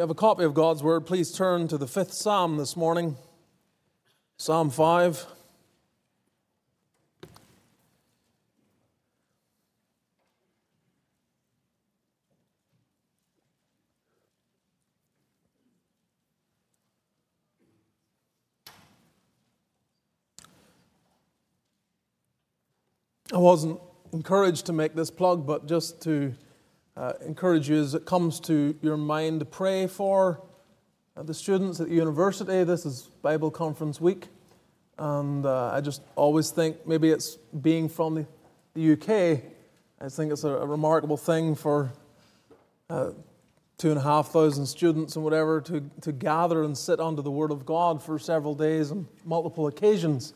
you have a copy of God's Word, please turn to the fifth Psalm this morning, Psalm 5. I wasn't encouraged to make this plug, but just to uh, encourage you as it comes to your mind to pray for uh, the students at the university. This is Bible Conference Week, and uh, I just always think maybe it's being from the, the UK. I think it's a, a remarkable thing for uh, two and a half thousand students and whatever to, to gather and sit under the Word of God for several days and multiple occasions.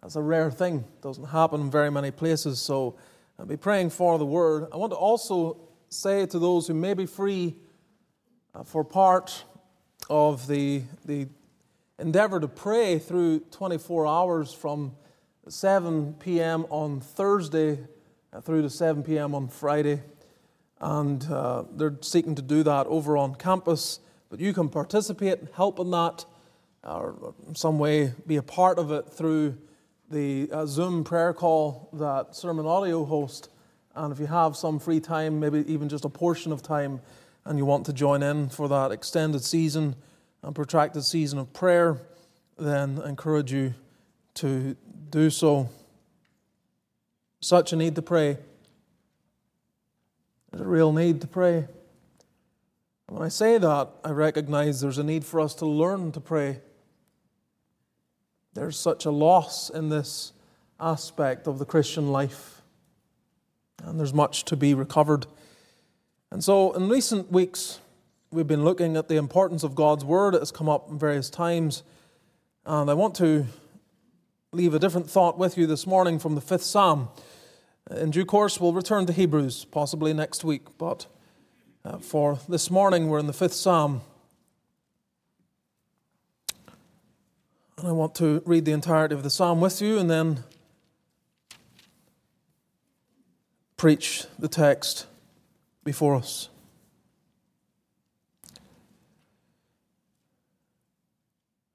That's a rare thing. It doesn't happen in very many places. So I'll be praying for the Word. I want to also say to those who may be free uh, for part of the, the endeavor to pray through 24 hours from 7 p.m. on Thursday uh, through to 7 p.m. on Friday. And uh, they're seeking to do that over on campus. But you can participate and help in that, or some way be a part of it through the uh, Zoom prayer call that Sermon Audio host and if you have some free time, maybe even just a portion of time, and you want to join in for that extended season and protracted season of prayer, then I encourage you to do so. Such a need to pray. There's a real need to pray. When I say that, I recognize there's a need for us to learn to pray. There's such a loss in this aspect of the Christian life and there's much to be recovered. And so, in recent weeks, we've been looking at the importance of God's Word. It has come up in various times. And I want to leave a different thought with you this morning from the fifth Psalm. In due course, we'll return to Hebrews, possibly next week. But uh, for this morning, we're in the fifth Psalm. And I want to read the entirety of the Psalm with you and then preach the text before us.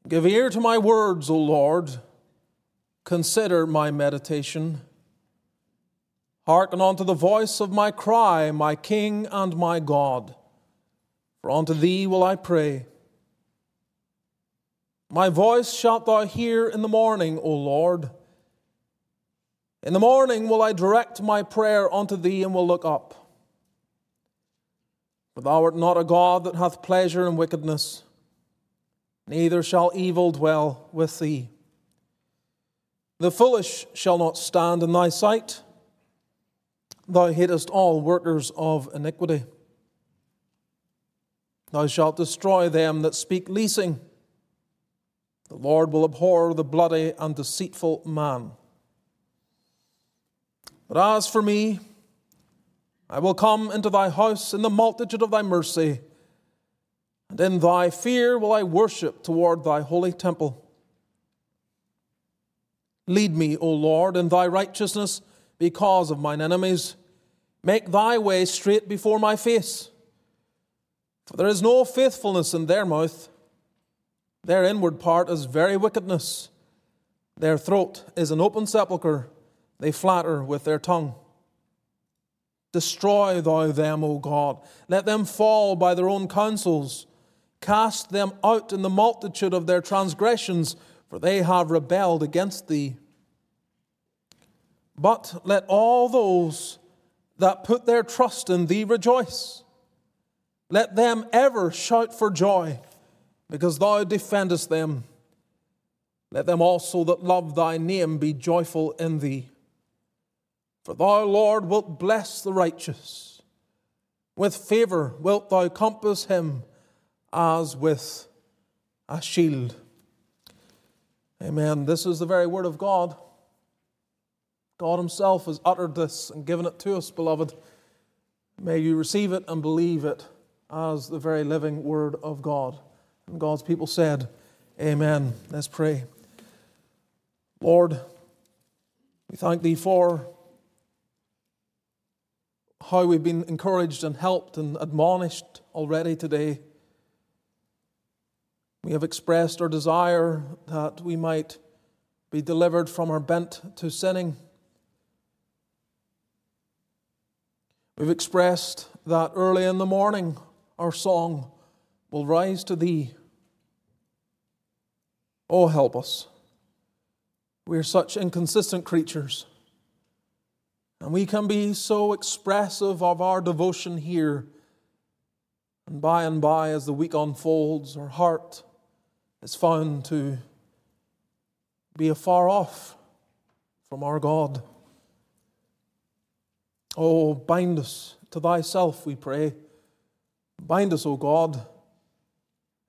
Give ear to my words, O Lord. Consider my meditation. Hearken unto the voice of my cry, my King and my God. For unto thee will I pray. My voice shalt thou hear in the morning, O Lord. In the morning will I direct my prayer unto thee and will look up. But thou art not a God that hath pleasure in wickedness, neither shall evil dwell with thee. The foolish shall not stand in thy sight. Thou hatest all workers of iniquity. Thou shalt destroy them that speak leasing. The Lord will abhor the bloody and deceitful man. But as for me, I will come into thy house in the multitude of thy mercy, and in thy fear will I worship toward thy holy temple. Lead me, O Lord, in thy righteousness because of mine enemies. Make thy way straight before my face. For there is no faithfulness in their mouth. Their inward part is very wickedness. Their throat is an open sepulchre. They flatter with their tongue. Destroy thou them, O God. Let them fall by their own counsels. Cast them out in the multitude of their transgressions, for they have rebelled against thee. But let all those that put their trust in thee rejoice. Let them ever shout for joy, because thou defendest them. Let them also that love thy name be joyful in thee. For thou, Lord, wilt bless the righteous. With favor wilt thou compass him as with a shield. Amen. This is the very word of God. God Himself has uttered this and given it to us, beloved. May you receive it and believe it as the very living word of God. And God's people said, Amen. Let's pray. Lord, we thank Thee for how we've been encouraged and helped and admonished already today. We have expressed our desire that we might be delivered from our bent to sinning. We've expressed that early in the morning our song will rise to Thee. Oh, help us. We are such inconsistent creatures. And we can be so expressive of our devotion here. And by and by, as the week unfolds, our heart is found to be afar off from our God. Oh, bind us to thyself, we pray. Bind us, O God.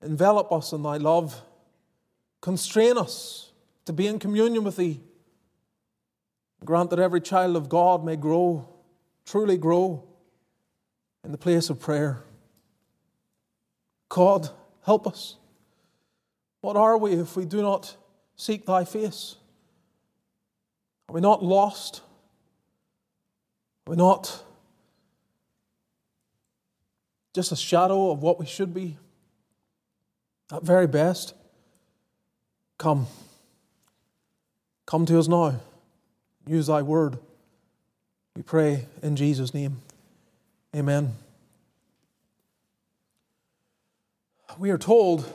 Envelop us in thy love. Constrain us to be in communion with thee. Grant that every child of God may grow, truly grow, in the place of prayer. God, help us. What are we if we do not seek thy face? Are we not lost? Are we not just a shadow of what we should be? At very best, come. Come to us now. Use thy word. We pray in Jesus' name. Amen. We are told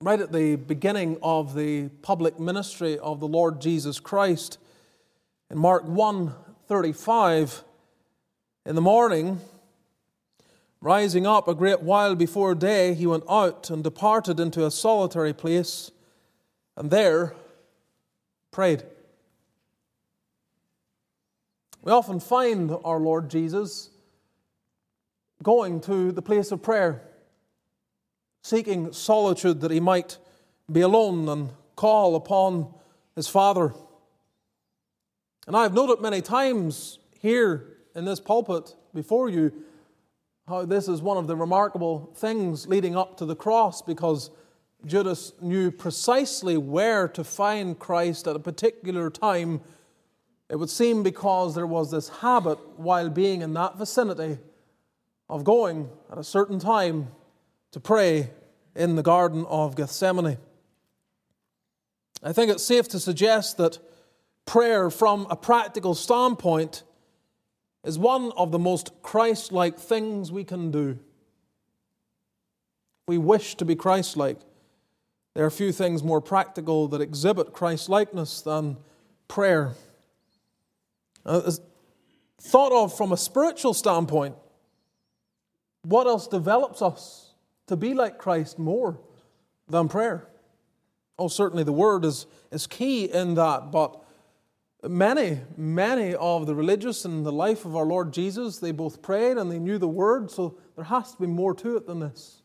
right at the beginning of the public ministry of the Lord Jesus Christ in Mark 1 35, in the morning, rising up a great while before day, he went out and departed into a solitary place, and there prayed. We often find our Lord Jesus going to the place of prayer, seeking solitude that he might be alone and call upon his Father. And I've noted many times here in this pulpit before you how this is one of the remarkable things leading up to the cross because Judas knew precisely where to find Christ at a particular time it would seem because there was this habit while being in that vicinity of going at a certain time to pray in the Garden of Gethsemane. I think it's safe to suggest that prayer, from a practical standpoint, is one of the most Christ like things we can do. We wish to be Christ like. There are few things more practical that exhibit Christ likeness than prayer. Uh, thought of from a spiritual standpoint, what else develops us to be like Christ more than prayer? Oh, certainly the word is, is key in that, but many, many of the religious in the life of our Lord Jesus, they both prayed and they knew the word, so there has to be more to it than this.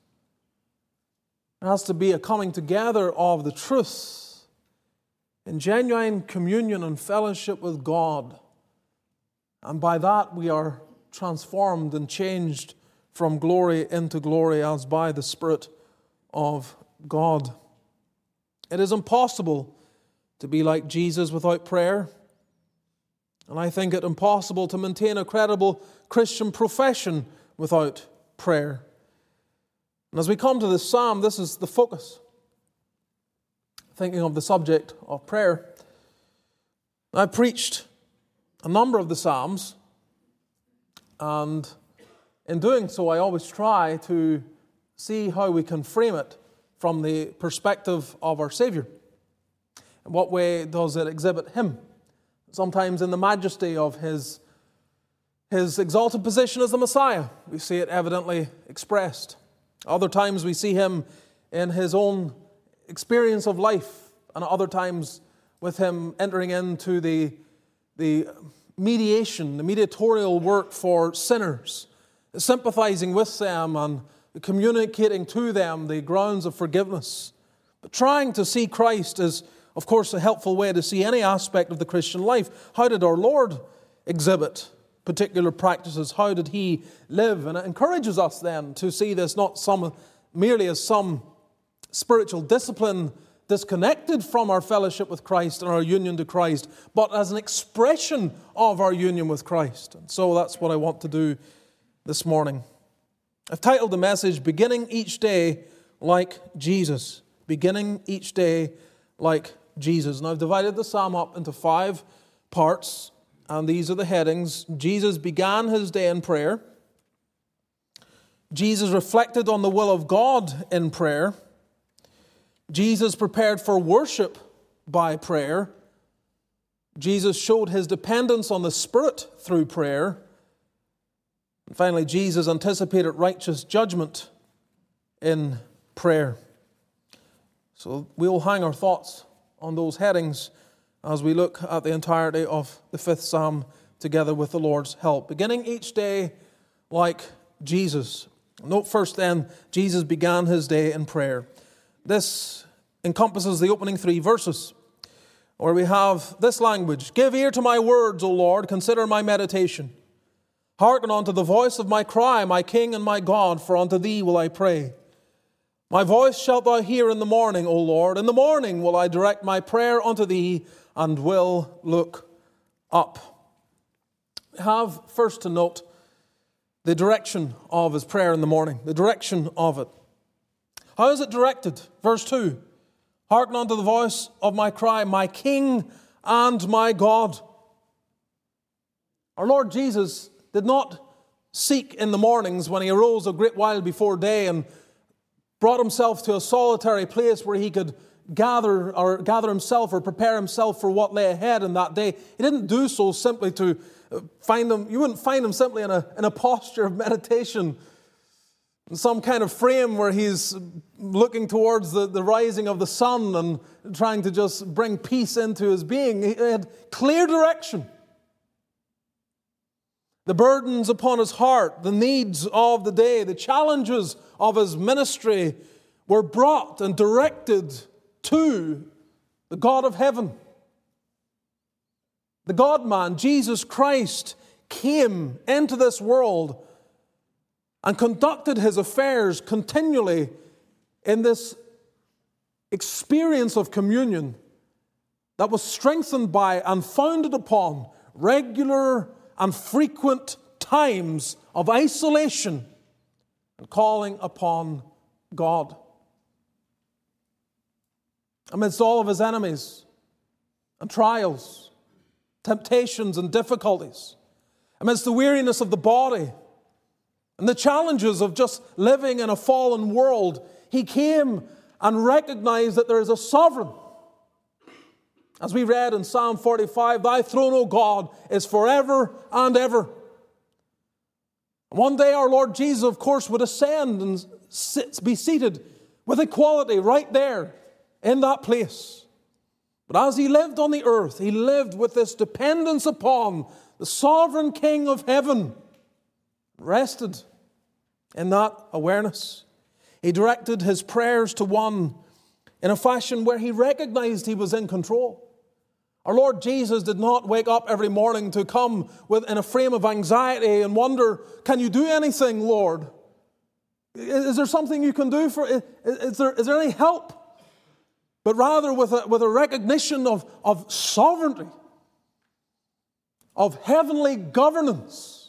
There has to be a coming together of the truth in genuine communion and fellowship with God and by that we are transformed and changed from glory into glory as by the Spirit of God. It is impossible to be like Jesus without prayer. And I think it impossible to maintain a credible Christian profession without prayer. And as we come to this psalm, this is the focus. Thinking of the subject of prayer. I preached a number of the Psalms, and in doing so, I always try to see how we can frame it from the perspective of our Savior. In what way does it exhibit Him? Sometimes in the majesty of His, his exalted position as the Messiah, we see it evidently expressed. Other times we see Him in His own experience of life, and other times with Him entering into the the mediation, the mediatorial work for sinners, sympathizing with them and communicating to them the grounds of forgiveness. But trying to see Christ is, of course, a helpful way to see any aspect of the Christian life. How did our Lord exhibit particular practices? How did he live? And it encourages us then to see this not some, merely as some spiritual discipline disconnected from our fellowship with Christ and our union to Christ, but as an expression of our union with Christ. And so that's what I want to do this morning. I've titled the message, Beginning Each Day like Jesus. Beginning each day like Jesus. And I've divided the psalm up into five parts, and these are the headings. Jesus began his day in prayer. Jesus reflected on the will of God in prayer. Jesus prepared for worship by prayer. Jesus showed his dependence on the Spirit through prayer. And finally, Jesus anticipated righteous judgment in prayer. So we'll hang our thoughts on those headings as we look at the entirety of the fifth psalm together with the Lord's help. Beginning each day like Jesus. Note first then, Jesus began his day in prayer. This encompasses the opening three verses, where we have this language Give ear to my words, O Lord, consider my meditation. Hearken unto the voice of my cry, my King and my God, for unto thee will I pray. My voice shalt thou hear in the morning, O Lord. In the morning will I direct my prayer unto thee and will look up. Have first to note the direction of his prayer in the morning, the direction of it. How is it directed? Verse 2 Hearken unto the voice of my cry, my King and my God. Our Lord Jesus did not seek in the mornings when he arose a great while before day and brought himself to a solitary place where he could gather or gather himself or prepare himself for what lay ahead in that day. He didn't do so simply to find him, you wouldn't find him simply in a, in a posture of meditation, some kind of frame where he's looking towards the, the rising of the sun and trying to just bring peace into his being. He had clear direction. The burdens upon his heart, the needs of the day, the challenges of his ministry were brought and directed to the God of heaven. The God man, Jesus Christ, came into this world and conducted his affairs continually in this experience of communion that was strengthened by and founded upon regular and frequent times of isolation and calling upon God. Amidst all of his enemies and trials, temptations and difficulties, amidst the weariness of the body and the challenges of just living in a fallen world, he came and recognized that there is a sovereign. As we read in Psalm 45, Thy throne, O God, is forever and ever. One day our Lord Jesus, of course, would ascend and sit, be seated with equality right there in that place. But as he lived on the earth, he lived with this dependence upon the sovereign King of heaven, rested in that awareness. He directed his prayers to one in a fashion where he recognized he was in control. Our Lord Jesus did not wake up every morning to come with, in a frame of anxiety and wonder, Can you do anything, Lord? Is, is there something you can do for is, is, there, is there any help? But rather with a, with a recognition of, of sovereignty, of heavenly governance,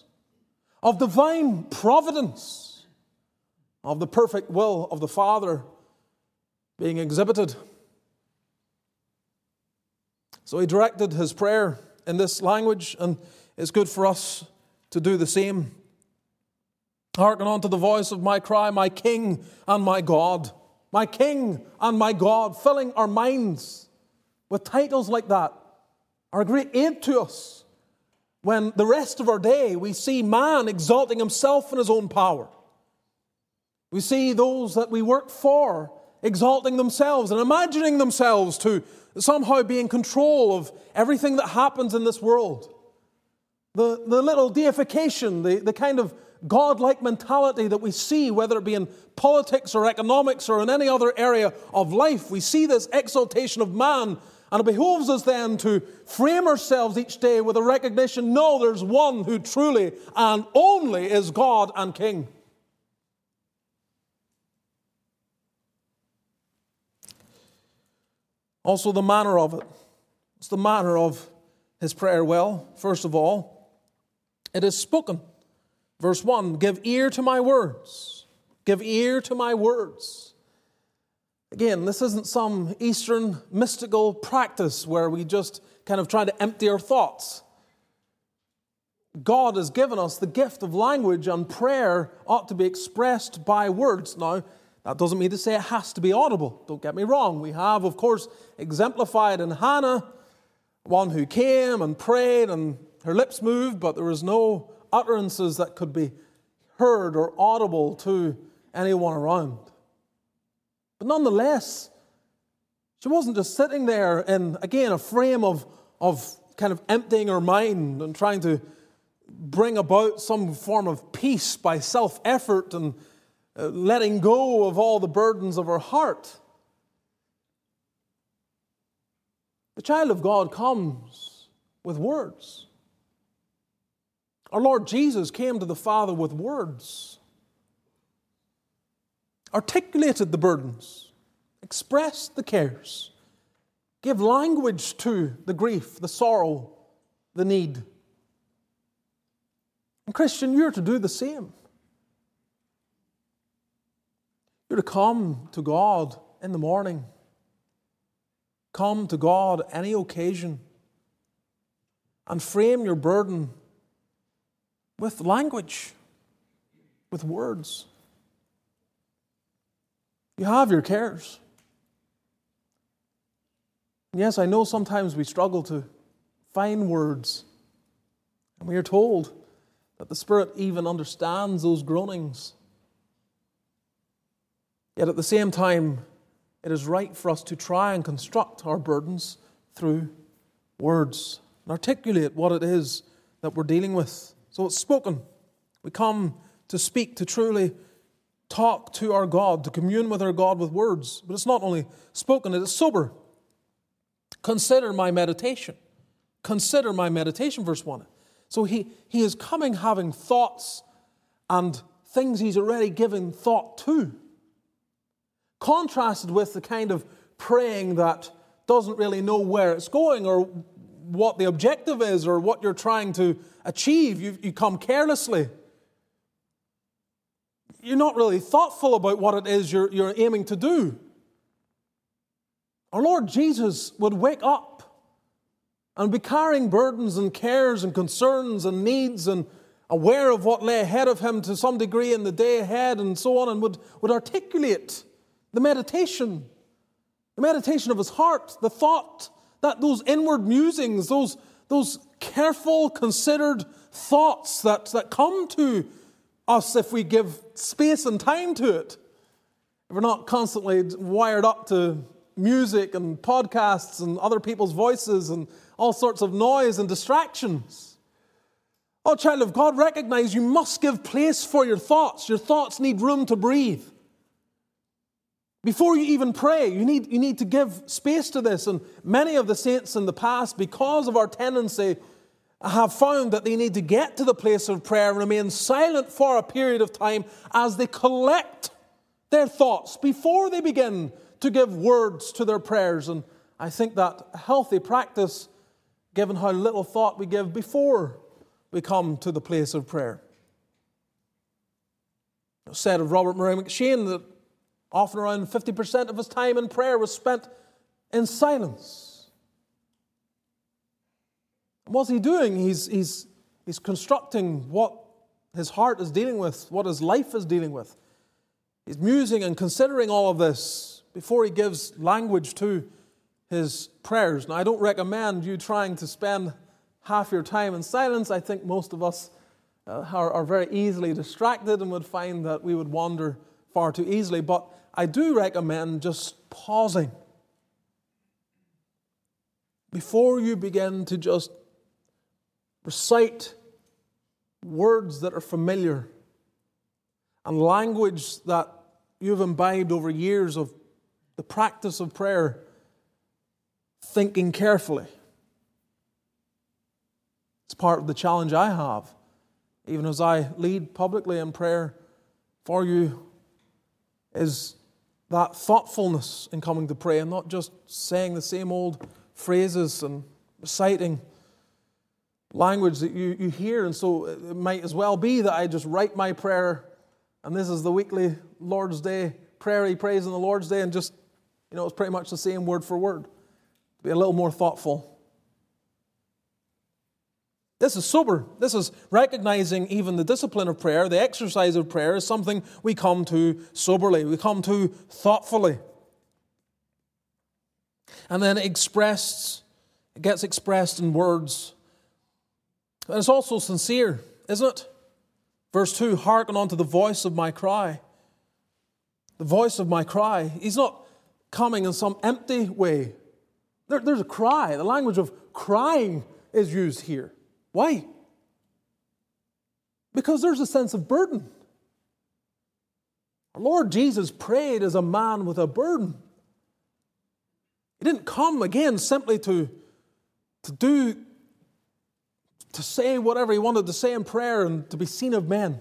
of divine providence, of the perfect will of the Father being exhibited. So he directed his prayer in this language, and it's good for us to do the same. Hearken unto the voice of my cry, my King and my God, my King and my God, filling our minds with titles like that are a great aid to us when the rest of our day we see man exalting himself in his own power. We see those that we work for exalting themselves and imagining themselves to somehow be in control of everything that happens in this world. The, the little deification, the, the kind of godlike mentality that we see, whether it be in politics or economics or in any other area of life, we see this exaltation of man. And it behoves us then to frame ourselves each day with a recognition no, there's one who truly and only is God and King. Also, the manner of it. It's the manner of his prayer. Well, first of all, it is spoken. Verse 1 Give ear to my words. Give ear to my words. Again, this isn't some Eastern mystical practice where we just kind of try to empty our thoughts. God has given us the gift of language, and prayer ought to be expressed by words. Now, that doesn't mean to say it has to be audible. Don't get me wrong. We have, of course, exemplified in Hannah, one who came and prayed, and her lips moved, but there was no utterances that could be heard or audible to anyone around. But nonetheless, she wasn't just sitting there in, again, a frame of, of kind of emptying her mind and trying to bring about some form of peace by self effort and uh, letting go of all the burdens of her heart. The child of God comes with words. Our Lord Jesus came to the Father with words, articulated the burdens, expressed the cares, gave language to the grief, the sorrow, the need. And Christian, you're to do the same. You're to come to God in the morning. Come to God any occasion and frame your burden with language, with words. You have your cares. yes, I know sometimes we struggle to find words. And we are told that the Spirit even understands those groanings. Yet at the same time, it is right for us to try and construct our burdens through words and articulate what it is that we're dealing with. So it's spoken. We come to speak, to truly talk to our God, to commune with our God with words. But it's not only spoken, it is sober. Consider my meditation. Consider my meditation, verse 1. So he, he is coming having thoughts and things he's already given thought to. Contrasted with the kind of praying that doesn't really know where it's going or what the objective is or what you're trying to achieve. You, you come carelessly. You're not really thoughtful about what it is you're, you're aiming to do. Our Lord Jesus would wake up and be carrying burdens and cares and concerns and needs and aware of what lay ahead of him to some degree in the day ahead and so on, and would, would articulate the meditation, the meditation of his heart, the thought, that those inward musings, those, those careful, considered thoughts that, that come to us if we give space and time to it. If we're not constantly wired up to music and podcasts and other people's voices and all sorts of noise and distractions. Oh, child of God, recognize you must give place for your thoughts. Your thoughts need room to breathe. Before you even pray, you need, you need to give space to this. And many of the saints in the past, because of our tendency, have found that they need to get to the place of prayer and remain silent for a period of time as they collect their thoughts before they begin to give words to their prayers. And I think that healthy practice given how little thought we give before we come to the place of prayer. It said of Robert Murray M'Cheyne that often around 50% of his time in prayer was spent in silence. What's he doing? He's, he's, he's constructing what his heart is dealing with, what his life is dealing with. He's musing and considering all of this before he gives language to his prayers. Now, I don't recommend you trying to spend half your time in silence. I think most of us uh, are, are very easily distracted and would find that we would wander far too easily. But I do recommend just pausing before you begin to just recite words that are familiar and language that you've imbibed over years of the practice of prayer thinking carefully. It's part of the challenge I have, even as I lead publicly in prayer for you, is that thoughtfulness in coming to pray and not just saying the same old phrases and reciting language that you, you hear. And so it might as well be that I just write my prayer, and this is the weekly Lord's Day prayer he prays on the Lord's Day, and just You know, it's pretty much the same word for word. Be a little more thoughtful. This is sober. This is recognizing even the discipline of prayer, the exercise of prayer, is something we come to soberly, we come to thoughtfully. And then expressed, it gets expressed in words. And it's also sincere, isn't it? Verse 2 Hearken unto the voice of my cry. The voice of my cry. He's not coming in some empty way. There, there's a cry. The language of crying is used here. Why? Because there's a sense of burden. Our Lord Jesus prayed as a man with a burden. He didn't come again simply to, to do, to say whatever he wanted to say in prayer and to be seen of men.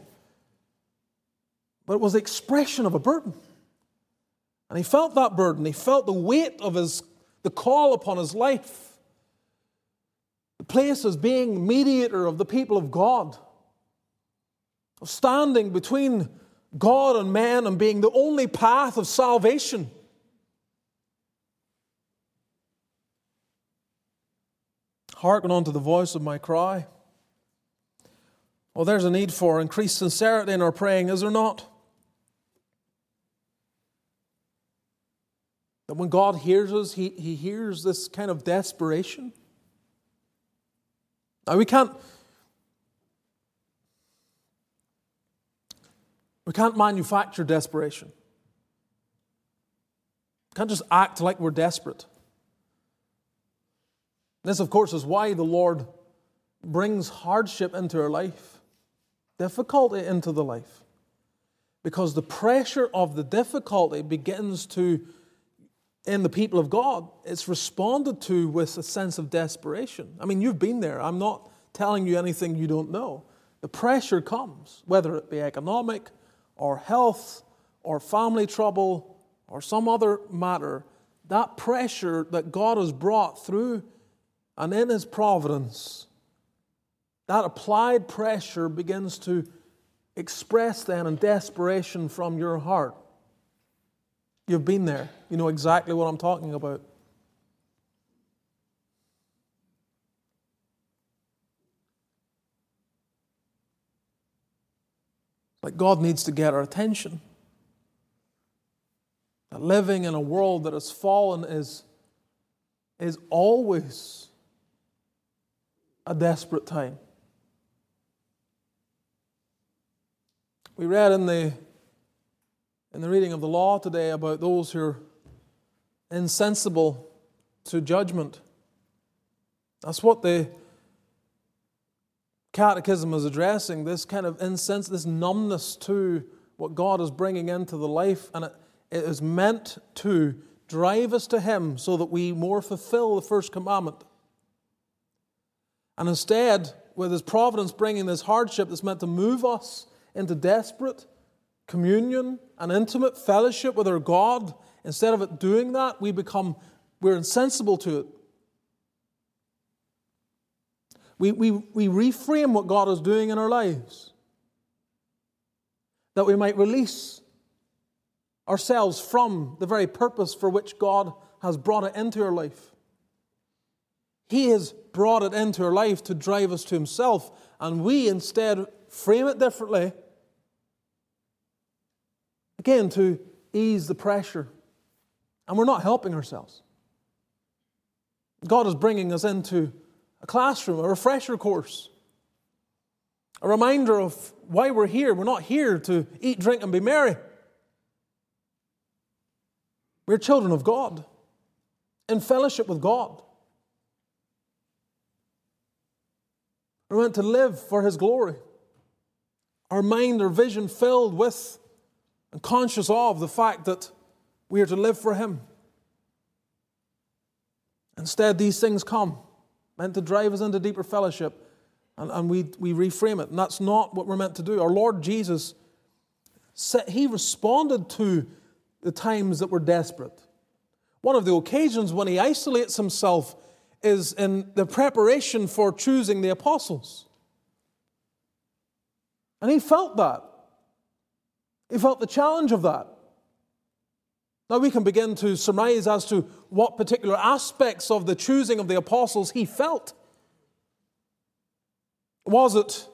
But it was the expression of a burden. And he felt that burden. He felt the weight of his, the call upon his life. The place as being mediator of the people of God, of standing between God and man and being the only path of salvation. Hearken unto the voice of my cry. Well, there's a need for increased sincerity in our praying, is there not? That when God hears us, He, he hears this kind of desperation. Now, we can't. We can't manufacture desperation. We can't just act like we're desperate. This, of course, is why the Lord brings hardship into our life, difficulty into the life. Because the pressure of the difficulty begins to, in the people of God, it's responded to with a sense of desperation. I mean, you've been there. I'm not telling you anything you don't know. The pressure comes, whether it be economic or health or family trouble or some other matter. That pressure that God has brought through and in His providence, that applied pressure begins to express then in desperation from your heart. You've been there. You know exactly what I'm talking about. Like God needs to get our attention. That living in a world that has fallen is, is always a desperate time. We read in the, in the reading of the law today about those who are insensible to judgment. That's what the catechism is addressing this kind of insense, this numbness to what God is bringing into the life, and it, it is meant to drive us to Him so that we more fulfill the first commandment. And instead, with His providence bringing this hardship that's meant to move us into desperate communion and intimate fellowship with our God, instead of it doing that, we become, we're insensible to it. We, we, we reframe what God is doing in our lives. That we might release ourselves from the very purpose for which God has brought it into our life. He has brought it into our life to drive us to Himself, and we instead frame it differently. Again, to ease the pressure. And we're not helping ourselves. God is bringing us into a classroom, a refresher course, a reminder of why we're here. We're not here to eat, drink, and be merry. We're children of God, in fellowship with God. We're meant to live for His glory. Our mind, our vision filled with and conscious of the fact that we are to live for Him. Instead, these things come, meant to drive us into deeper fellowship, and, and we, we reframe it. And that's not what we're meant to do. Our Lord Jesus, He responded to the times that were desperate. One of the occasions when He isolates Himself is in the preparation for choosing the apostles. And he felt that. He felt the challenge of that. Now we can begin to surmise as to what particular aspects of the choosing of the apostles he felt. Was it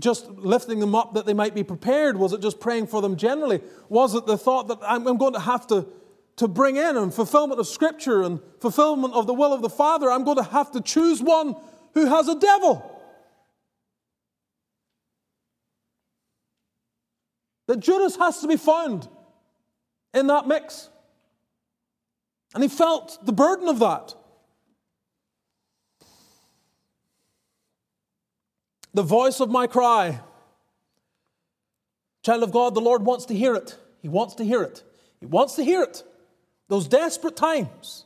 just lifting them up that they might be prepared? Was it just praying for them generally? Was it the thought that I'm going to have to, to bring in and fulfillment of Scripture and fulfillment of the will of the Father? I'm going to have to choose one who has a devil. That Judas has to be found in that mix. And he felt the burden of that. the voice of my cry. Child of God, the Lord wants to hear it. He wants to hear it. He wants to hear it. Those desperate times,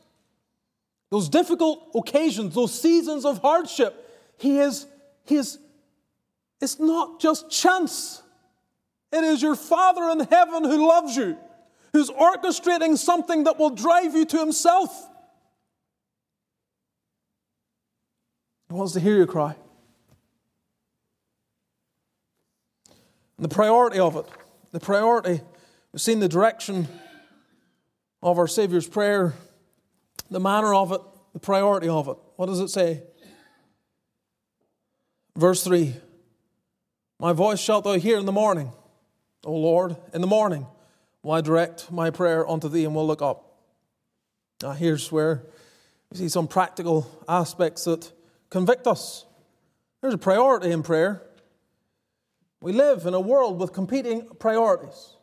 those difficult occasions, those seasons of hardship, He is, He is, it's not just chance. It is your Father in heaven who loves you, who's orchestrating something that will drive you to Himself. He wants to hear your cry. And the priority of it, the priority, we've seen the direction of our Saviour's prayer, the manner of it, the priority of it. What does it say? Verse 3 My voice shalt thou hear in the morning, O Lord, in the morning will I direct my prayer unto thee and will look up. Now, here's where we see some practical aspects that convict us. There's a priority in prayer. We live in a world with competing priorities.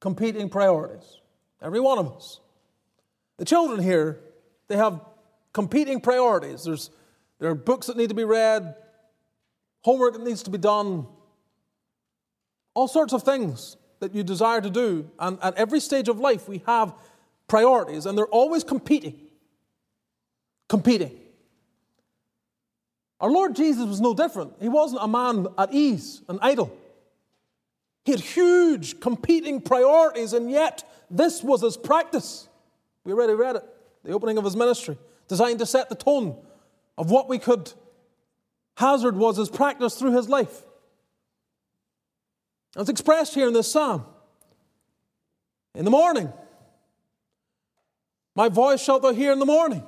Competing priorities. Every one of us. The children here, they have competing priorities. There's, there are books that need to be read, homework that needs to be done, all sorts of things that you desire to do. And at every stage of life, we have priorities, and they're always competing. Competing. Our Lord Jesus was no different. He wasn't a man at ease and idle. He had huge competing priorities, and yet this was his practice. We already read it, the opening of his ministry, designed to set the tone of what we could hazard was his practice through his life. It's expressed here in this psalm. In the morning, my voice shalt thou hear in the morning.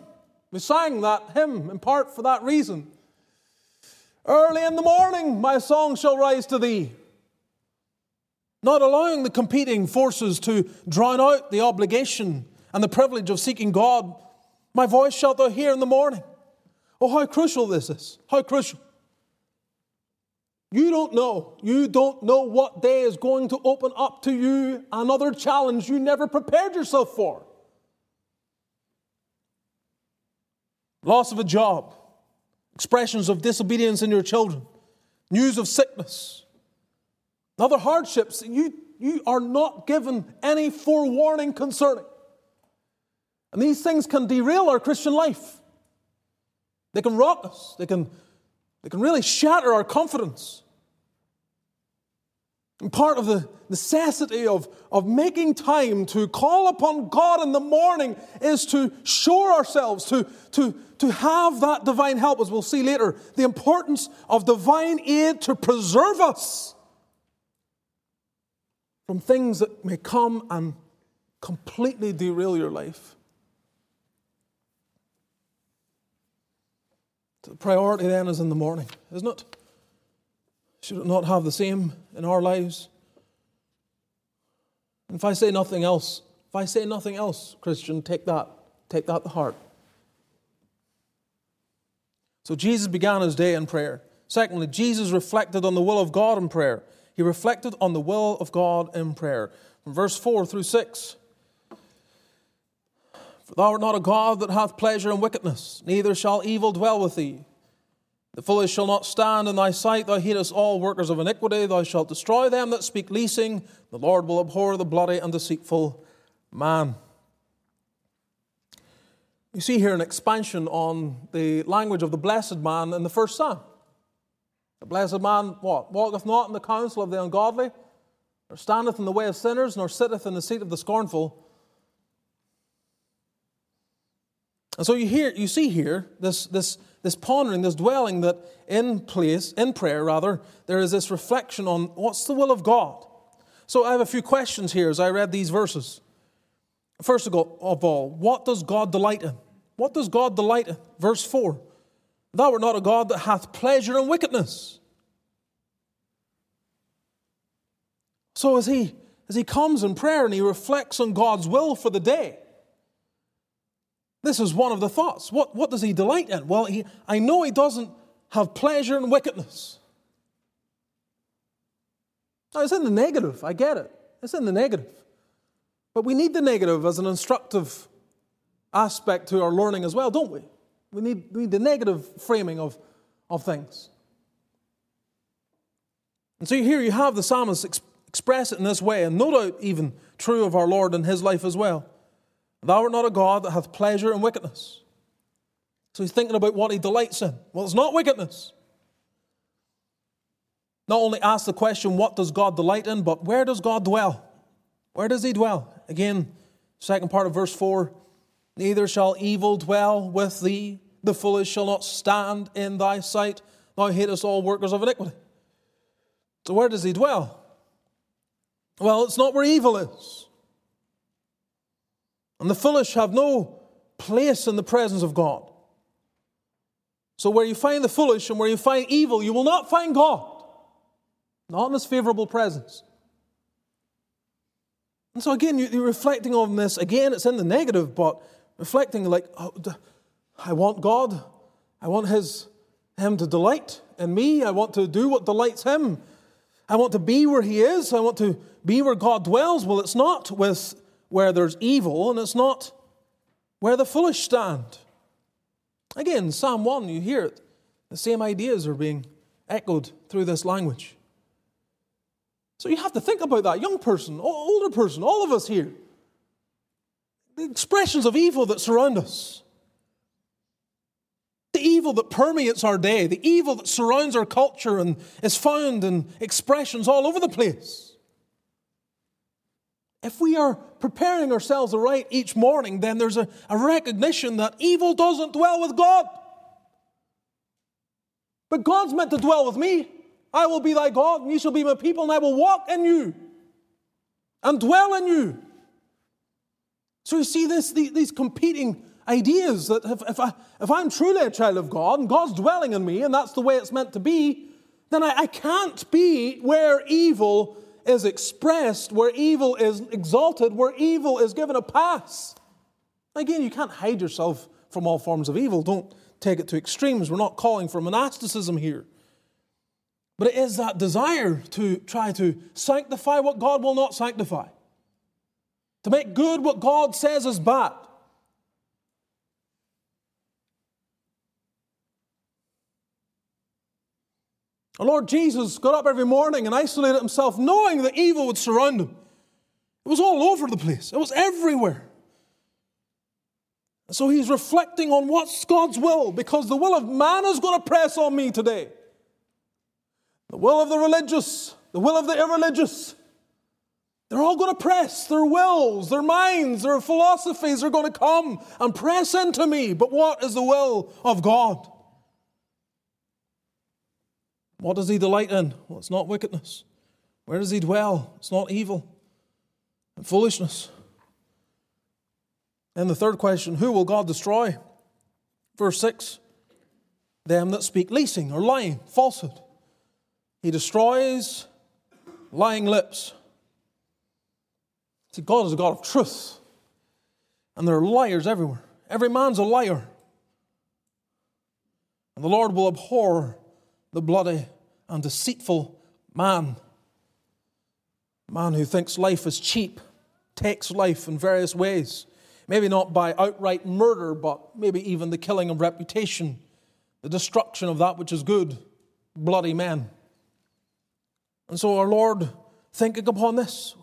We sang that hymn in part for that reason. Early in the morning, my song shall rise to thee. Not allowing the competing forces to drown out the obligation and the privilege of seeking God. My voice shalt thou hear in the morning. Oh, how crucial this is. How crucial. You don't know. You don't know what day is going to open up to you another challenge you never prepared yourself for. Loss of a job, expressions of disobedience in your children, news of sickness, other hardships you, you are not given any forewarning concerning. And these things can derail our Christian life. They can rock us, they can, they can really shatter our confidence. And part of the necessity of, of making time to call upon God in the morning is to shore ourselves, to, to, to have that divine help, as we'll see later, the importance of divine aid to preserve us from things that may come and completely derail your life. The priority then is in the morning, isn't it? Should it not have the same in our lives? And if I say nothing else, if I say nothing else, Christian, take that. Take that to heart. So Jesus began his day in prayer. Secondly, Jesus reflected on the will of God in prayer. He reflected on the will of God in prayer. From verse 4 through 6. For thou art not a God that hath pleasure in wickedness, neither shall evil dwell with thee. The foolish shall not stand in thy sight. Thou hatest all workers of iniquity. Thou shalt destroy them that speak leasing. The Lord will abhor the bloody and deceitful man. You see here an expansion on the language of the blessed man in the first psalm. The blessed man, what? Walketh not in the counsel of the ungodly, nor standeth in the way of sinners, nor sitteth in the seat of the scornful. And so you hear, you see here this, this this pondering, this dwelling that in place, in prayer rather, there is this reflection on what's the will of God. So I have a few questions here as I read these verses. First of all, what does God delight in? What does God delight in? Verse 4 Thou art not a God that hath pleasure in wickedness. So as he, as he comes in prayer and he reflects on God's will for the day, this is one of the thoughts. What, what does he delight in? Well, he, I know he doesn't have pleasure in wickedness. Now, it's in the negative, I get it. It's in the negative. But we need the negative as an instructive aspect to our learning as well, don't we? We need, we need the negative framing of, of things. And so here you have the psalmist ex- express it in this way, and no doubt even true of our Lord in his life as well. Thou art not a God that hath pleasure in wickedness. So he's thinking about what he delights in. Well, it's not wickedness. Not only ask the question, what does God delight in, but where does God dwell? Where does he dwell? Again, second part of verse 4 Neither shall evil dwell with thee, the foolish shall not stand in thy sight. Thou hatest all workers of iniquity. So, where does he dwell? Well, it's not where evil is. And the foolish have no place in the presence of God. So, where you find the foolish and where you find evil, you will not find God, not in his favorable presence. And so, again, you're reflecting on this. Again, it's in the negative, but reflecting like, oh, I want God. I want his, Him to delight in me. I want to do what delights Him. I want to be where He is. I want to be where God dwells. Well, it's not with where there's evil, and it's not where the foolish stand. Again, Psalm 1, you hear it. The same ideas are being echoed through this language. So you have to think about that, young person, older person, all of us here. The expressions of evil that surround us. The evil that permeates our day, the evil that surrounds our culture and is found in expressions all over the place. If we are preparing ourselves aright each morning, then there's a, a recognition that evil doesn't dwell with God. But God's meant to dwell with me. I will be thy God, and ye shall be my people, and I will walk in you and dwell in you. So you see this, these competing ideas that if, if, I, if I'm truly a child of God and God's dwelling in me, and that's the way it's meant to be, then I, I can't be where evil is expressed, where evil is exalted, where evil is given a pass. Again, you can't hide yourself from all forms of evil. Don't take it to extremes. We're not calling for monasticism here. But it is that desire to try to sanctify what God will not sanctify, to make good what God says is bad. Our Lord Jesus got up every morning and isolated himself, knowing that evil would surround him. It was all over the place, it was everywhere. And so he's reflecting on what's God's will, because the will of man is going to press on me today. The will of the religious, the will of the irreligious. They're all going to press. Their wills, their minds, their philosophies are going to come and press into me. But what is the will of God? What does he delight in? Well, it's not wickedness. Where does he dwell? It's not evil and foolishness. And the third question who will God destroy? Verse 6 Them that speak leasing or lying, falsehood. He destroys lying lips. See, God is a God of truth, and there are liars everywhere. Every man's a liar. And the Lord will abhor the bloody and deceitful man. Man who thinks life is cheap, takes life in various ways. Maybe not by outright murder, but maybe even the killing of reputation, the destruction of that which is good, bloody men. And so, our Lord, thinking upon this,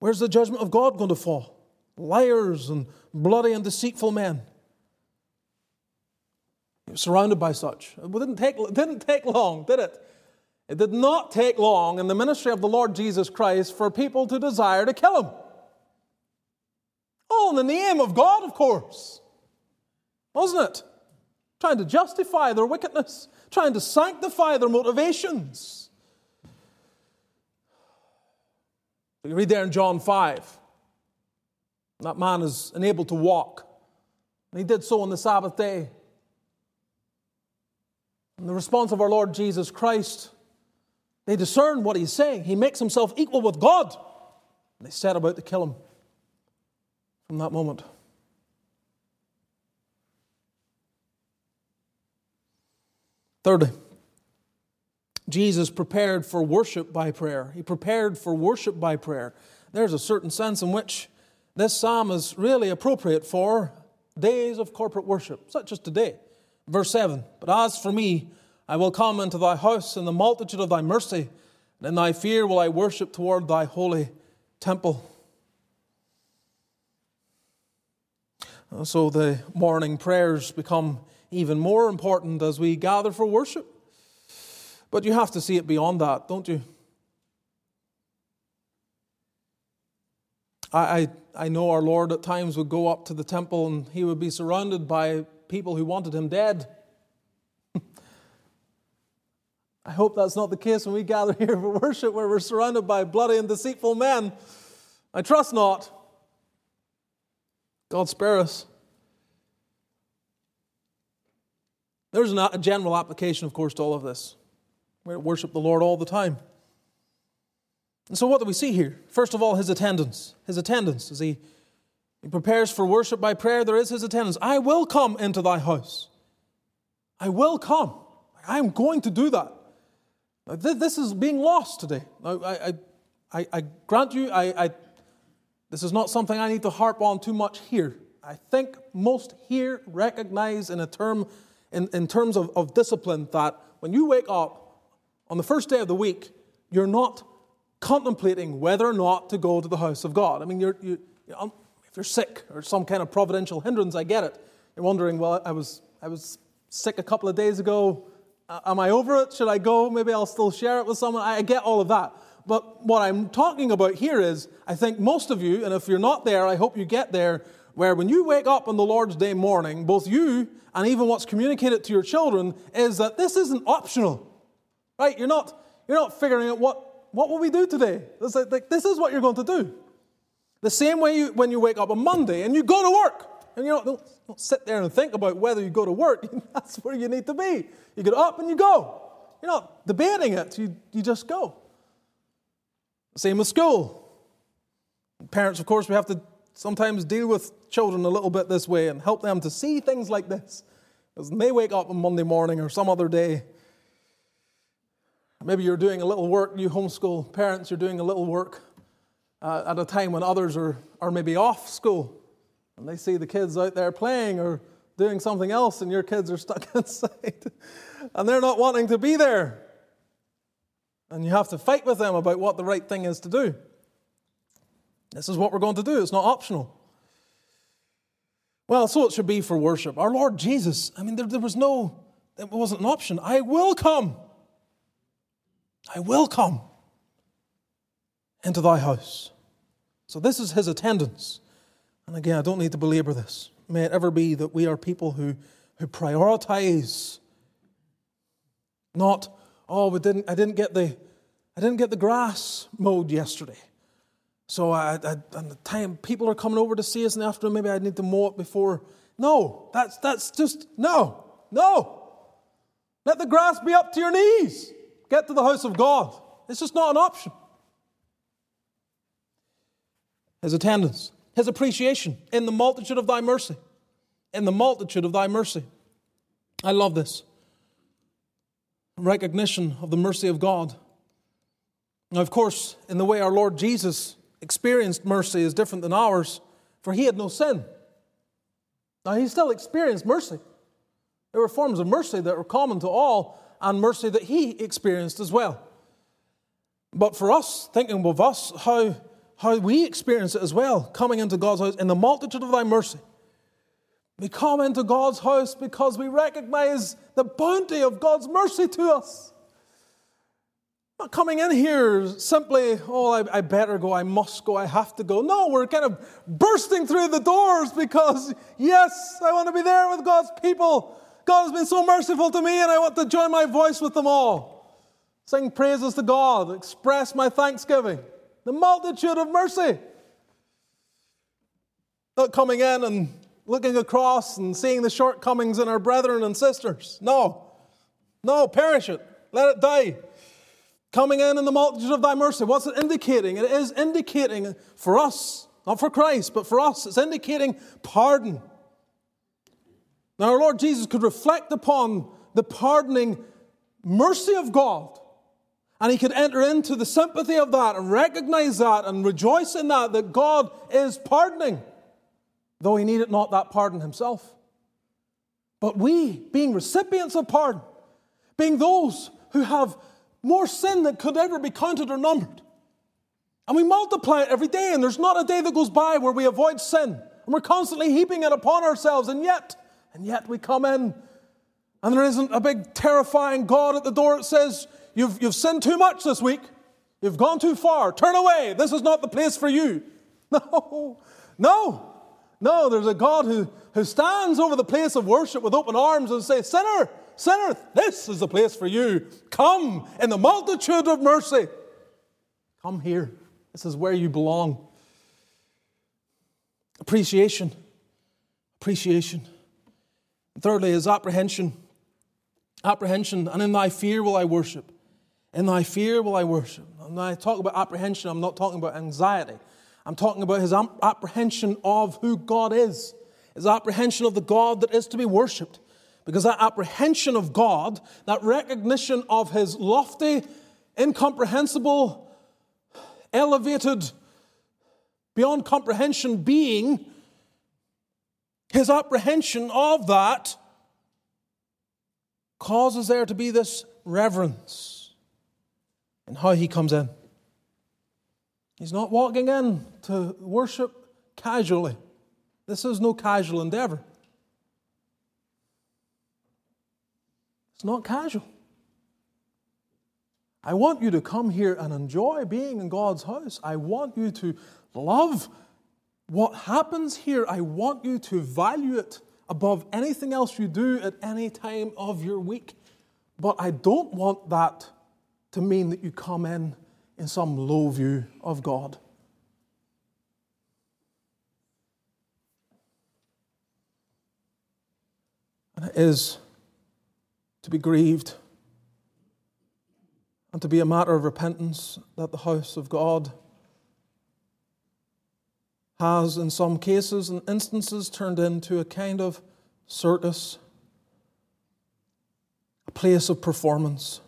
where's the judgment of God going to fall? Liars and bloody and deceitful men surrounded by such. It didn't take, it didn't take long, did it? It did not take long in the ministry of the Lord Jesus Christ for people to desire to kill him. All in the name of God, of course. Wasn't it? Trying to justify their wickedness, trying to sanctify their motivations. We read there in John 5 That man is enabled to walk. And he did so on the Sabbath day. And the response of our Lord Jesus Christ, they discern what he's saying. He makes himself equal with God. And they set about to kill him from that moment. Thirdly, Jesus prepared for worship by prayer. He prepared for worship by prayer. There's a certain sense in which this psalm is really appropriate for days of corporate worship, such as today. Verse 7 But as for me, I will come into thy house in the multitude of thy mercy, and in thy fear will I worship toward thy holy temple. So the morning prayers become even more important as we gather for worship. But you have to see it beyond that, don't you? I, I, I know our Lord at times would go up to the temple and he would be surrounded by people who wanted him dead. I hope that's not the case when we gather here for worship where we're surrounded by bloody and deceitful men. I trust not. God spare us. There's a general application, of course, to all of this. We worship the Lord all the time. And so, what do we see here? First of all, his attendance. His attendance. As he, he prepares for worship by prayer, there is his attendance. I will come into thy house. I will come. I am going to do that. This is being lost today. I, I, I, grant you, I, I, this is not something I need to harp on too much here. I think most here recognize in a term in, in terms of, of discipline that when you wake up on the first day of the week, you're not contemplating whether or not to go to the house of God. I mean, you're, you, you if you're sick or some kind of providential hindrance, I get it. You're wondering, well, I was, I was sick a couple of days ago. Am I over it? Should I go? Maybe I'll still share it with someone. I get all of that. But what I'm talking about here is, I think most of you, and if you're not there, I hope you get there, where when you wake up on the Lord's Day morning, both you and even what's communicated to your children is that this isn't optional. Right? You're not, you're not figuring out what, what will we do today? This, like, this is what you're going to do. The same way you, when you wake up on Monday and you go to work. And you don't, don't sit there and think about whether you go to work. That's where you need to be. You get up and you go. You're not debating it, you, you just go. Same with school. Parents, of course, we have to sometimes deal with children a little bit this way and help them to see things like this. Because they wake up on Monday morning or some other day, maybe you're doing a little work, you homeschool parents, you're doing a little work uh, at a time when others are, are maybe off school and they see the kids out there playing or doing something else and your kids are stuck inside and they're not wanting to be there. And you have to fight with them about what the right thing is to do. This is what we're going to do, it's not optional. Well, so it should be for worship. Our Lord Jesus, I mean, there, there was no, it wasn't an option. I will come. I will come into thy house. So this is his attendance. And again, I don't need to belabor this. May it ever be that we are people who, who prioritize not, oh, we didn't, I didn't get the I didn't get the grass mowed yesterday. So I, I, and the time people are coming over to see us in the afternoon, maybe I need to mow it before. No, that's, that's just, no, no. Let the grass be up to your knees. Get to the house of God. It's just not an option. His attendance, his appreciation in the multitude of thy mercy. In the multitude of thy mercy. I love this. Recognition of the mercy of God. Now, of course, in the way our Lord Jesus experienced mercy is different than ours, for he had no sin. Now, he still experienced mercy. There were forms of mercy that were common to all, and mercy that he experienced as well. But for us, thinking of us, how, how we experience it as well, coming into God's house in the multitude of thy mercy. We come into God's house because we recognize the bounty of God's mercy to us not coming in here simply, oh, I, I, better go, I must go, I have to go. No, we're kind of bursting through the doors because, yes, I want to be there with God's people. God has been so merciful to me, and I want to join my voice with them all. Sing praises to God, express my thanksgiving. The multitude of mercy. Not coming in and looking across and seeing the shortcomings in our brethren and sisters. No. No, perish it. Let it die. Coming in in the multitude of thy mercy. What's it indicating? It is indicating for us, not for Christ, but for us, it's indicating pardon. Now, our Lord Jesus could reflect upon the pardoning mercy of God, and he could enter into the sympathy of that and recognize that and rejoice in that, that God is pardoning, though he needed not that pardon himself. But we, being recipients of pardon, being those who have more sin than could ever be counted or numbered. And we multiply it every day, and there's not a day that goes by where we avoid sin. And we're constantly heaping it upon ourselves, and yet, and yet we come in, and there isn't a big terrifying God at the door that says, You've, you've sinned too much this week. You've gone too far. Turn away. This is not the place for you. No, no, no. There's a God who, who stands over the place of worship with open arms and says, Sinner, Sinner, this is the place for you. Come in the multitude of mercy. Come here. This is where you belong. Appreciation. Appreciation. Thirdly, is apprehension. Apprehension. And in thy fear will I worship. In thy fear will I worship. When I talk about apprehension, I'm not talking about anxiety. I'm talking about his apprehension of who God is, his apprehension of the God that is to be worshipped. Because that apprehension of God, that recognition of His lofty, incomprehensible, elevated, beyond comprehension being, His apprehension of that causes there to be this reverence in how He comes in. He's not walking in to worship casually. This is no casual endeavor. It's not casual. I want you to come here and enjoy being in God's house. I want you to love what happens here. I want you to value it above anything else you do at any time of your week. But I don't want that to mean that you come in in some low view of God. And it is to be grieved and to be a matter of repentance that the house of God has, in some cases and instances, turned into a kind of circus, a place of performance.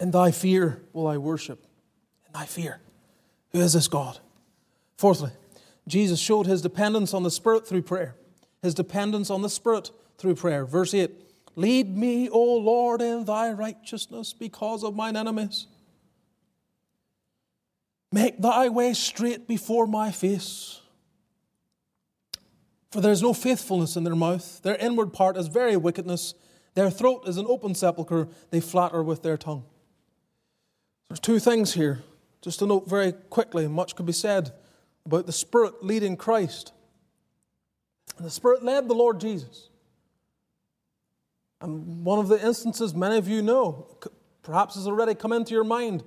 In thy fear will I worship. In thy fear. Who is this God? Fourthly, Jesus showed his dependence on the Spirit through prayer his dependence on the Spirit through prayer. Verse 8 Lead me, O Lord, in thy righteousness because of mine enemies. Make thy way straight before my face. For there is no faithfulness in their mouth. Their inward part is very wickedness. Their throat is an open sepulchre. They flatter with their tongue. There's two things here. Just to note very quickly, much could be said about the Spirit leading Christ. And the Spirit led the Lord Jesus. And one of the instances many of you know, perhaps has already come into your mind,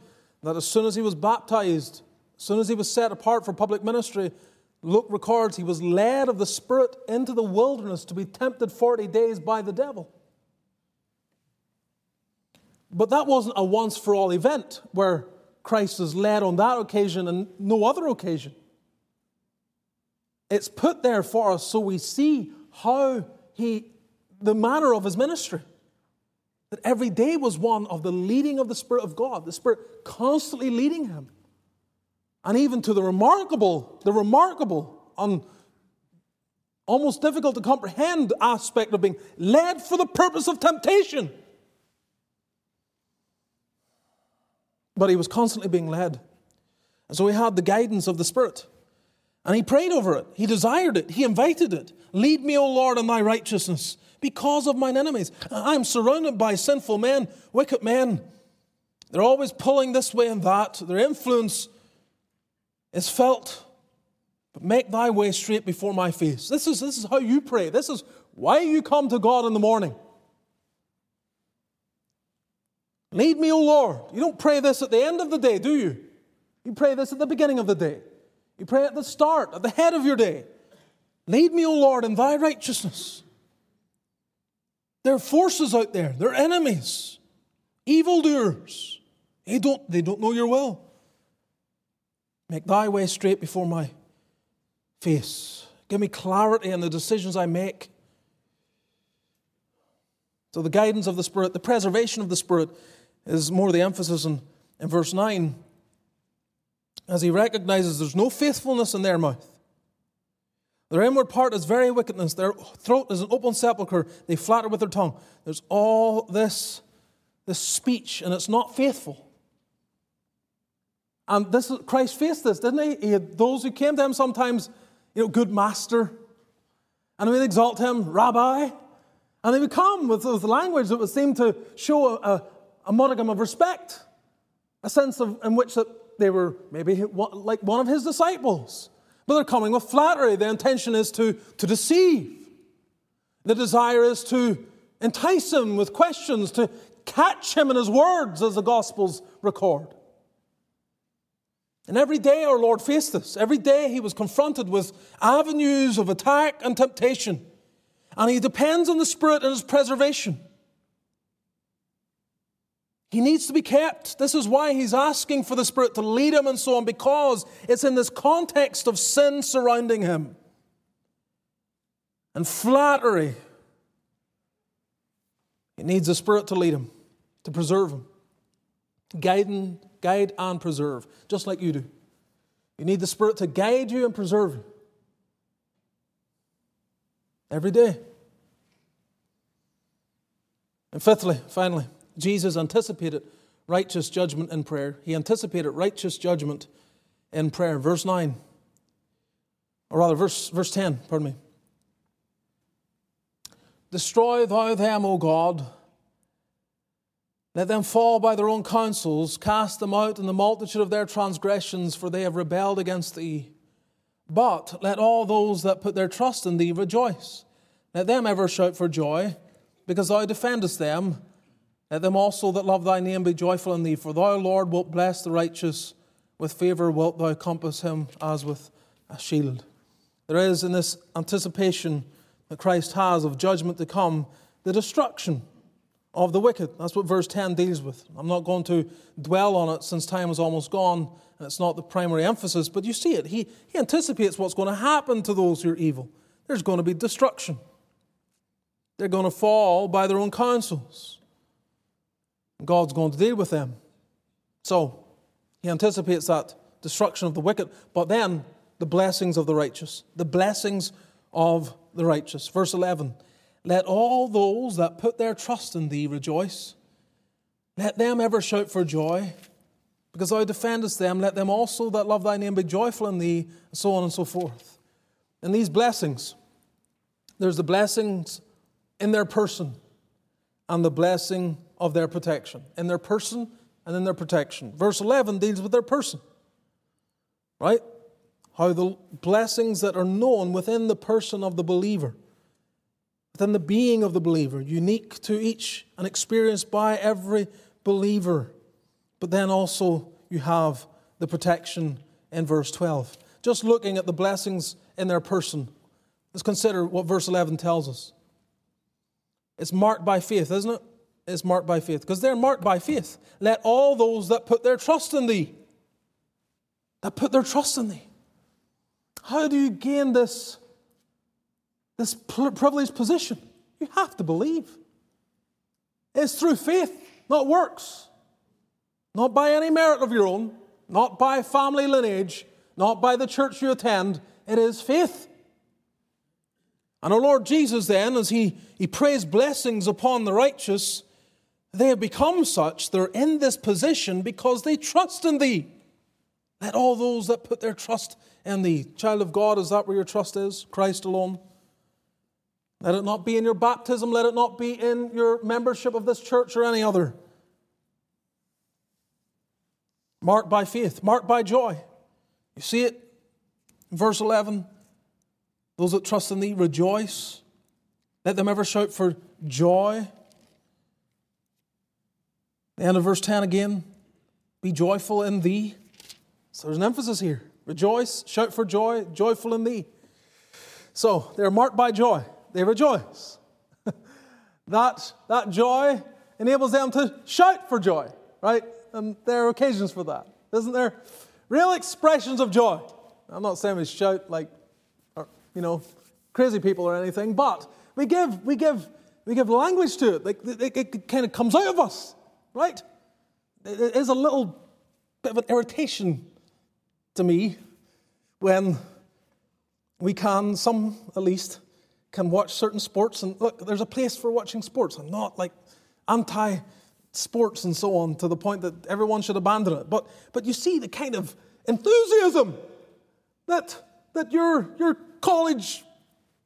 that as soon as he was baptized, as soon as he was set apart for public ministry, Luke records he was led of the Spirit into the wilderness to be tempted 40 days by the devil. But that wasn't a once for all event where Christ is led on that occasion and no other occasion. It's put there for us so we see how he, the manner of his ministry. That every day was one of the leading of the Spirit of God, the Spirit constantly leading him. And even to the remarkable, the remarkable, un, almost difficult to comprehend aspect of being led for the purpose of temptation. But he was constantly being led. And so he had the guidance of the Spirit. And he prayed over it. He desired it. He invited it. Lead me, O Lord, in thy righteousness because of mine enemies. I am surrounded by sinful men, wicked men. They're always pulling this way and that. Their influence is felt. But make thy way straight before my face. This is, this is how you pray. This is why you come to God in the morning. Lead me, O Lord. You don't pray this at the end of the day, do you? You pray this at the beginning of the day. You pray at the start, at the head of your day. Lead me, O Lord, in thy righteousness. There are forces out there, they're enemies, evildoers. They don't, they don't know your will. Make thy way straight before my face. Give me clarity in the decisions I make. So, the guidance of the Spirit, the preservation of the Spirit, is more the emphasis in, in verse 9 as he recognizes there's no faithfulness in their mouth. Their inward part is very wickedness. Their throat is an open sepulchre. They flatter with their tongue. There's all this, this speech, and it's not faithful. And this Christ faced this, didn't he? He had those who came to him sometimes, you know, good master, and would exalt him, rabbi, and he would come with, with language that would seem to show a, a modicum of respect, a sense of in which that they were maybe like one of his disciples. But they're coming with flattery. The intention is to, to deceive. The desire is to entice him with questions, to catch him in his words, as the Gospels record. And every day our Lord faced this. Every day he was confronted with avenues of attack and temptation. And he depends on the Spirit and his preservation. He needs to be kept. This is why he's asking for the Spirit to lead him and so on, because it's in this context of sin surrounding him and flattery. He needs the Spirit to lead him, to preserve him, guide and, guide and preserve, just like you do. You need the Spirit to guide you and preserve you every day. And fifthly, finally, Jesus anticipated righteous judgment in prayer. He anticipated righteous judgment in prayer. Verse 9, or rather, verse, verse 10, pardon me. Destroy thou them, O God. Let them fall by their own counsels. Cast them out in the multitude of their transgressions, for they have rebelled against thee. But let all those that put their trust in thee rejoice. Let them ever shout for joy, because thou defendest them. Let them also that love thy name be joyful in thee, for thou, Lord, wilt bless the righteous. With favour wilt thou compass him as with a shield. There is in this anticipation that Christ has of judgment to come the destruction of the wicked. That's what verse 10 deals with. I'm not going to dwell on it since time is almost gone and it's not the primary emphasis, but you see it. He, he anticipates what's going to happen to those who are evil. There's going to be destruction, they're going to fall by their own counsels. God's going to deal with them. So he anticipates that destruction of the wicked, but then the blessings of the righteous. The blessings of the righteous. Verse 11 Let all those that put their trust in thee rejoice. Let them ever shout for joy, because thou defendest them. Let them also that love thy name be joyful in thee, and so on and so forth. And these blessings, there's the blessings in their person and the blessing of their protection, in their person and in their protection. Verse 11 deals with their person, right? How the blessings that are known within the person of the believer, within the being of the believer, unique to each and experienced by every believer. But then also you have the protection in verse 12. Just looking at the blessings in their person, let's consider what verse 11 tells us. It's marked by faith, isn't it? Is marked by faith because they're marked by faith. Let all those that put their trust in thee, that put their trust in thee. How do you gain this, this privileged position? You have to believe. It's through faith, not works. Not by any merit of your own, not by family lineage, not by the church you attend. It is faith. And our Lord Jesus, then, as he, he prays blessings upon the righteous, they have become such, they're in this position because they trust in thee. Let all those that put their trust in thee. Child of God, is that where your trust is? Christ alone? Let it not be in your baptism, let it not be in your membership of this church or any other. Marked by faith, marked by joy. You see it verse 11. Those that trust in thee rejoice. Let them ever shout for joy. The end of verse 10 again be joyful in thee. So there's an emphasis here. Rejoice, shout for joy, joyful in thee. So they're marked by joy. They rejoice. that, that joy enables them to shout for joy, right? And there are occasions for that, isn't there? Real expressions of joy. I'm not saying we shout like, uh, you know, crazy people or anything, but we give, we give, we give language to it. Like, it, it, it kind of comes out of us, right? It, is a little bit of an irritation to me when we can, some at least, can watch certain sports. And look, there's a place for watching sports. I'm not like anti sports and so on to the point that everyone should abandon it. But, but you see the kind of enthusiasm that, that your, your college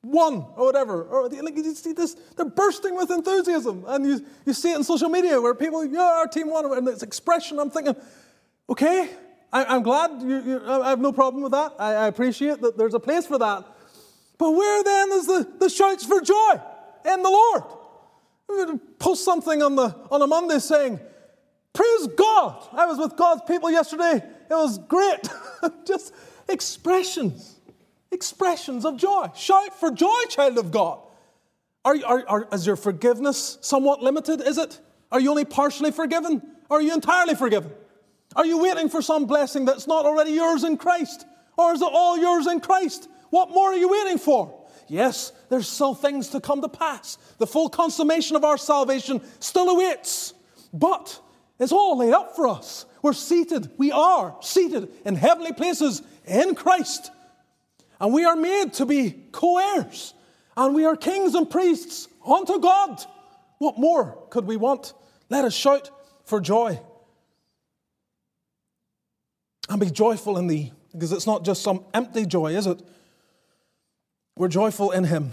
won or whatever. Or like you see this, they're bursting with enthusiasm. And you, you see it in social media where people, yeah, our team won, and it's expression. I'm thinking, okay, I, am glad, you, you, I have no problem with that. I, I, appreciate that there's a place for that. But where then is the, the shouts for joy in the Lord? Post something on, the, on a Monday saying, Praise God. I was with God's people yesterday. It was great. Just expressions, expressions of joy. Shout for joy, child of God. Are, are, are, is your forgiveness somewhat limited? Is it? Are you only partially forgiven? Or are you entirely forgiven? Are you waiting for some blessing that's not already yours in Christ? Or is it all yours in Christ? What more are you waiting for? Yes, there's still things to come to pass. The full consummation of our salvation still awaits. But it's all laid up for us. We're seated, we are seated in heavenly places in Christ. And we are made to be co heirs. And we are kings and priests unto God. What more could we want? Let us shout for joy and be joyful in thee. Because it's not just some empty joy, is it? We're joyful in him.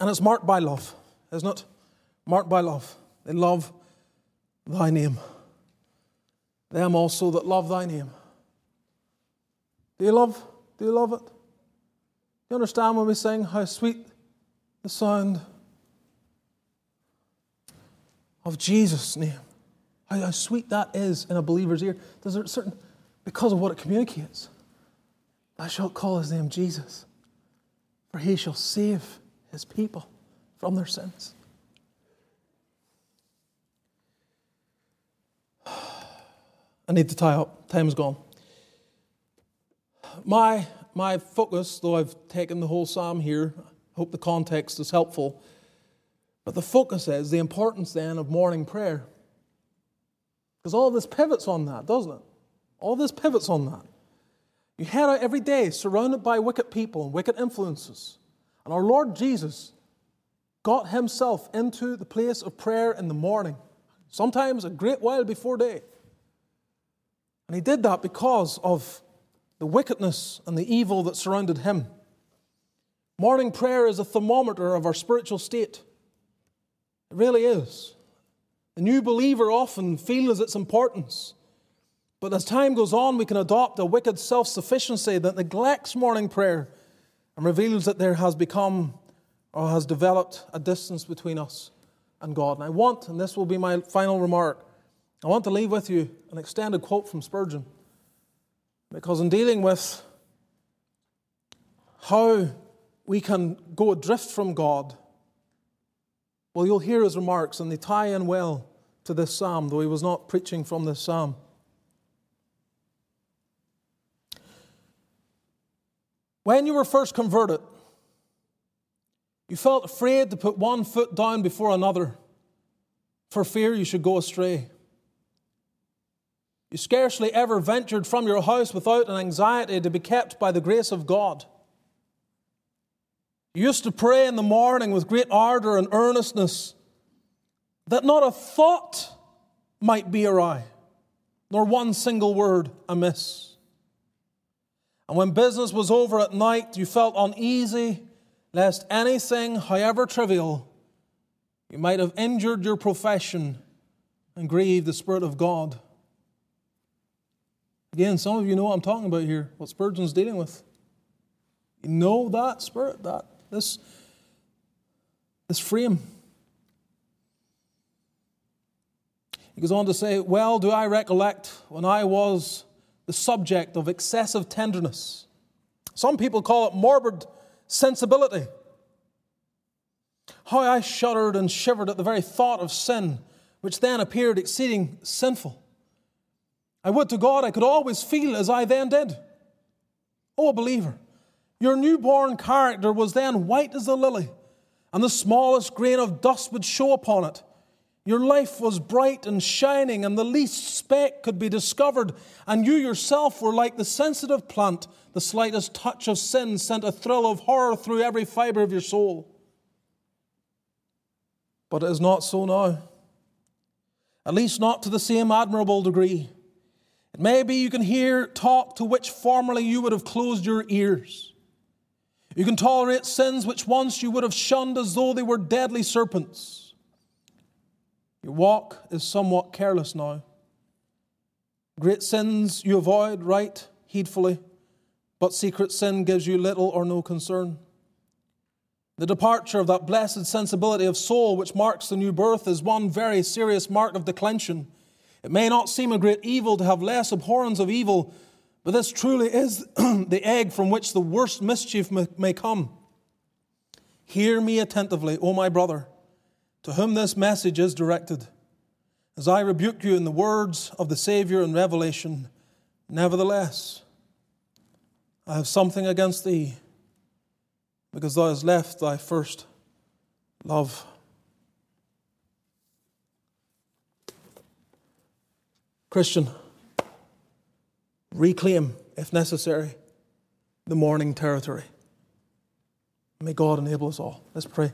And it's marked by love, isn't it? Marked by love. They love thy name. Them also that love thy name. Do you love? Do you love it? Do you understand when we sing how sweet the sound of Jesus' name? How, how sweet that is in a believer's ear. There's a certain, because of what it communicates. Thou shalt call his name Jesus, for he shall save his people from their sins. I need to tie up. Time's gone. My, my focus, though I've taken the whole psalm here, I hope the context is helpful, but the focus is the importance then of morning prayer. Because all this pivots on that, doesn't it? All this pivots on that. You head out every day surrounded by wicked people and wicked influences. And our Lord Jesus got himself into the place of prayer in the morning, sometimes a great while before day. And he did that because of the wickedness and the evil that surrounded him. Morning prayer is a thermometer of our spiritual state. It really is. The new believer often feels its importance. But as time goes on, we can adopt a wicked self sufficiency that neglects morning prayer and reveals that there has become or has developed a distance between us and God. And I want, and this will be my final remark, I want to leave with you an extended quote from Spurgeon. Because in dealing with how we can go adrift from God, well, you'll hear his remarks, and they tie in well to this psalm, though he was not preaching from this psalm. When you were first converted, you felt afraid to put one foot down before another for fear you should go astray. You scarcely ever ventured from your house without an anxiety to be kept by the grace of God. You used to pray in the morning with great ardor and earnestness that not a thought might be awry, nor one single word amiss. And when business was over at night, you felt uneasy lest anything, however trivial, you might have injured your profession and grieved the Spirit of God. Again, some of you know what I'm talking about here, what Spurgeon's dealing with. You know that spirit, that this, this frame. He goes on to say, Well, do I recollect when I was the subject of excessive tenderness. Some people call it morbid sensibility. How I shuddered and shivered at the very thought of sin, which then appeared exceeding sinful. I would to God I could always feel as I then did. Oh, believer, your newborn character was then white as a lily, and the smallest grain of dust would show upon it. Your life was bright and shining, and the least speck could be discovered, and you yourself were like the sensitive plant. The slightest touch of sin sent a thrill of horror through every fiber of your soul. But it is not so now, at least not to the same admirable degree. It may be you can hear talk to which formerly you would have closed your ears. You can tolerate sins which once you would have shunned as though they were deadly serpents. Your walk is somewhat careless now. Great sins you avoid right heedfully, but secret sin gives you little or no concern. The departure of that blessed sensibility of soul which marks the new birth is one very serious mark of declension. It may not seem a great evil to have less abhorrence of evil, but this truly is the egg from which the worst mischief may come. Hear me attentively, O my brother to whom this message is directed. As I rebuke you in the words of the Savior in Revelation, nevertheless, I have something against thee, because thou hast left thy first love. Christian, reclaim, if necessary, the morning territory. May God enable us all. Let's pray.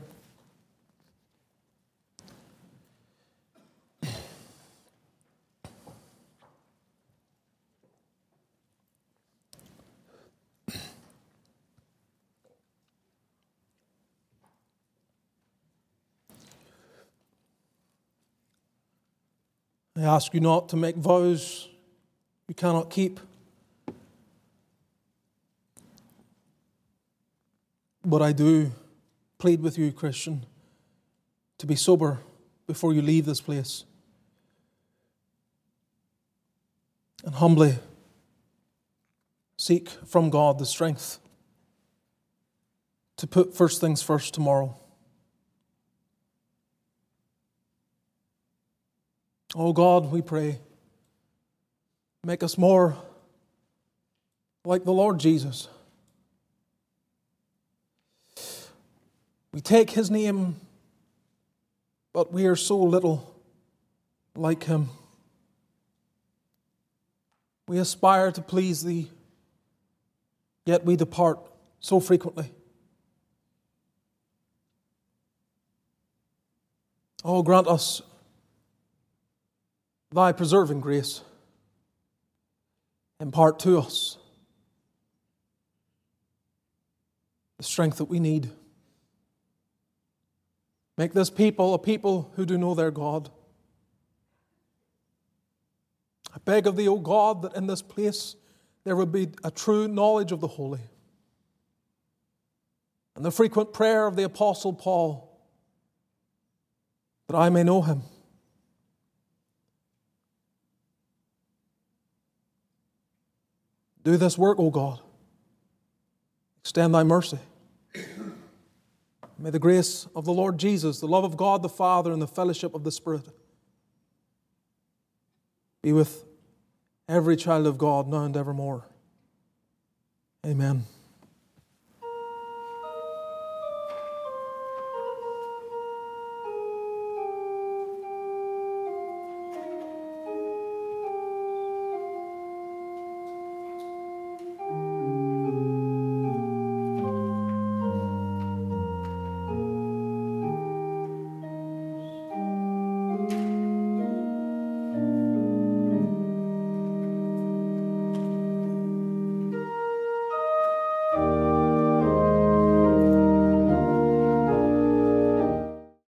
I ask you not to make vows you cannot keep. But I do plead with you, Christian, to be sober before you leave this place. And humbly seek from God the strength to put first things first tomorrow. Oh God, we pray, make us more like the Lord Jesus. We take his name, but we are so little like him. We aspire to please thee, yet we depart so frequently. Oh, grant us thy preserving grace impart to us the strength that we need. Make this people a people who do know their God. I beg of thee, O God, that in this place there would be a true knowledge of the holy. And the frequent prayer of the Apostle Paul, that I may know him Do this work, O God. Extend thy mercy. May the grace of the Lord Jesus, the love of God the Father, and the fellowship of the Spirit be with every child of God now and evermore. Amen.